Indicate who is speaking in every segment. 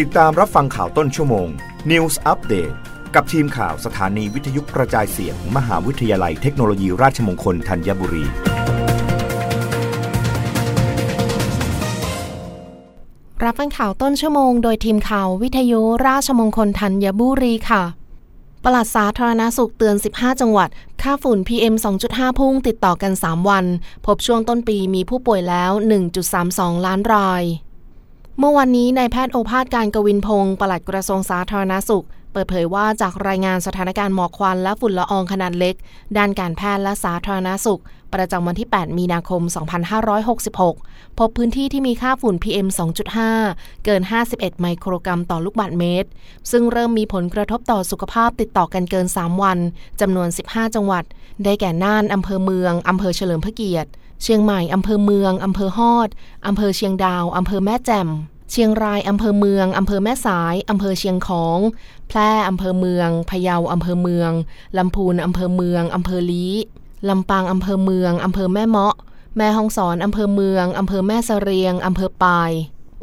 Speaker 1: ติดตามรับฟังข่าวต้นชั่วโมง News Update กับทีมข่าวสถานีวิทยุกระจายเสียงมมหาวิทยาลัยเทคโนโลยีราชมงคลธัญบุรี
Speaker 2: รับฟังข่าวต้นชั่วโมงโดยทีมข่าววิทยุราชมงคลธัญบุรีค่ะปลัดสาธารณาสุขเตือน 15 จังหวัด ค่าฝุ่น PM 2.5 พุ่งติดต่อกัน 3 วัน พบช่วงต้นปีมีผู้ป่วยแล้ว 1.32 ล้านราย เมื่อวันนี้นายแพทย์โอภาสการกวินพงศ์ปลัดกระทรวงสาธารณาสุข เปิดเผยว่าจากรายงานสถานการณ์หมอกควันและฝุ่นละอองขนาดเล็ก ด้านการแพทย์และสาธารณาสุข ประจำวันที่ 8 มีนาคม 2566 พบพื้นที่ที่มีค่าฝุ่น PM 2.5 เกิน 51 ไมโครกรัมต่อลูกบาศก์เมตร ซึ่งเริ่มมีผลกระทบต่อสุขภาพติดต่อกันเกิน 3 วัน จำนวน 15 จังหวัด ได้แก่น่าน อำเภอเมือง อำเภอเฉลิมพระเกียรติ เชียงใหม่ อำเภอเมือง อำเภอฮอด อำเภอเชียงดาว อำเภอแม่แจ่ม เชียงรายอำเภอเมืองอำเภอแม่สายอำเภอเชียงของ แพร่อำเภอเมืองพะเยาอำเภอเมืองลำพูนอำเภอเมืองอำเภอลี้ลำปางอำเภอเมืองอำเภอแม่เมาะ แม่ฮ่องสอนอำเภอเมืองอำเภอแม่เสเรียงอำเภอปาย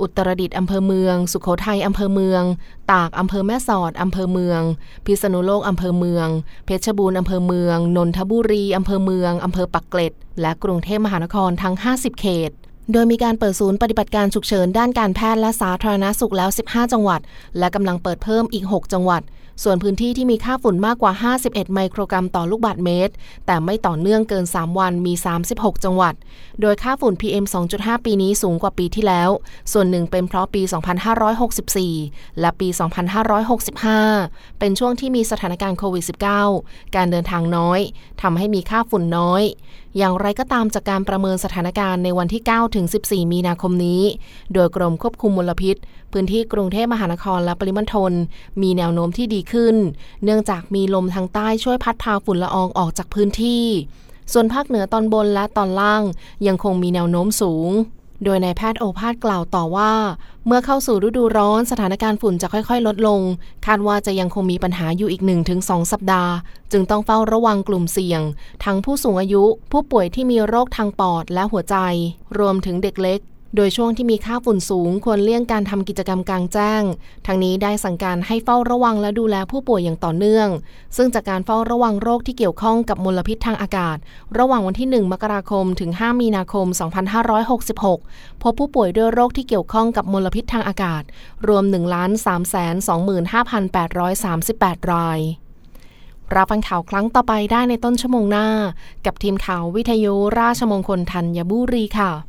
Speaker 2: อุตรดิตถ์อำเภอเมือง สุโขทัยอำเภอเมือง ตากอำเภอแม่สอดอำเภอเมือง พิษณุโลกอำเภอเมือง เพชรบูรณ์อำเภอเมือง นนทบุรีอำเภอเมืองอำเภอปักเกร็ด และกรุงเทพมหานครทั้ง 50 เขต โดยมีการเปิดศูนย์ปฏิบัติการฉุกเฉินด้านการแพทย์และสาธารณสุขแล้ว 15 จังหวัด และกำลังเปิดเพิ่มอีก 6 จังหวัด ส่วนพื้นที่ที่มีค่าฝุ่นมากกว่า 51 ไมโครกรัมต่อลูกบาศก์เมตร แต่ไม่ต่อเนื่องเกิน 3 วันมี 36 จังหวัด โดยค่าฝุ่น PM 2.5 ปีนี้สูงกว่าปีที่แล้ว ส่วนหนึ่งเป็นเพราะปี 2564 และปี 2565 เป็นช่วงที่มีสถานการณ์โควิด -19 การเดินทางน้อยทำให้มีค่าฝุ่นน้อย อย่างไรก็ตามจากการประเมินสถานการณ์ในวันที่ 9ถึง 14 มีนาคมนี้ โดยกรมควบคุมมลพิษ พื้นที่กรุงเทพมหานครและปริมณฑลมีแนวโน้มที่ดีขึ้น เนื่องจากมีลมทางใต้ช่วยพัดพาฝุ่นละอองออกจากพื้นที่ ส่วนภาคเหนือตอนบนและตอนล่างยังคงมีแนวโน้มสูง โดยนายแพทย์โอภาสกล่าวต่อว่า เมื่อเข้าสู่ฤดูร้อนสถานการณ์ฝุ่นจะค่อยๆ ลดลง คาดว่าจะยังคงมีปัญหาอยู่อีก 1-2 สัปดาห์ จึงต้องเฝ้าระวังกลุ่มเสี่ยง ทั้งผู้สูงอายุ ผู้ป่วยที่มีโรคทางปอดและหัวใจ รวมถึงเด็กเล็ก โดยช่วงที่มีค่าฝุ่นสูงควรเลี่ยงการทำกิจกรรมกลางแจ้ง ทั้งนี้ได้สั่งการให้เฝ้าระวังและดูแลผู้ป่วยอย่างต่อเนื่อง ซึ่งจากการเฝ้าระวังโรคที่เกี่ยวข้องกับมลพิษทางอากาศ ระหว่างวันที่ 1 มกราคม ถึง 5 มีนาคม 2566 พบผู้ป่วยด้วยโรคที่เกี่ยวข้องกับมลพิษทางอากาศ รวม 1 3 2 5 8 3 8 รายรับฟังข่าวครั้งต่อไปได้ในต้นชั่วโมงหน้า กับทีมข่าววิทยุราชมงคลธัญบุรีค่ะ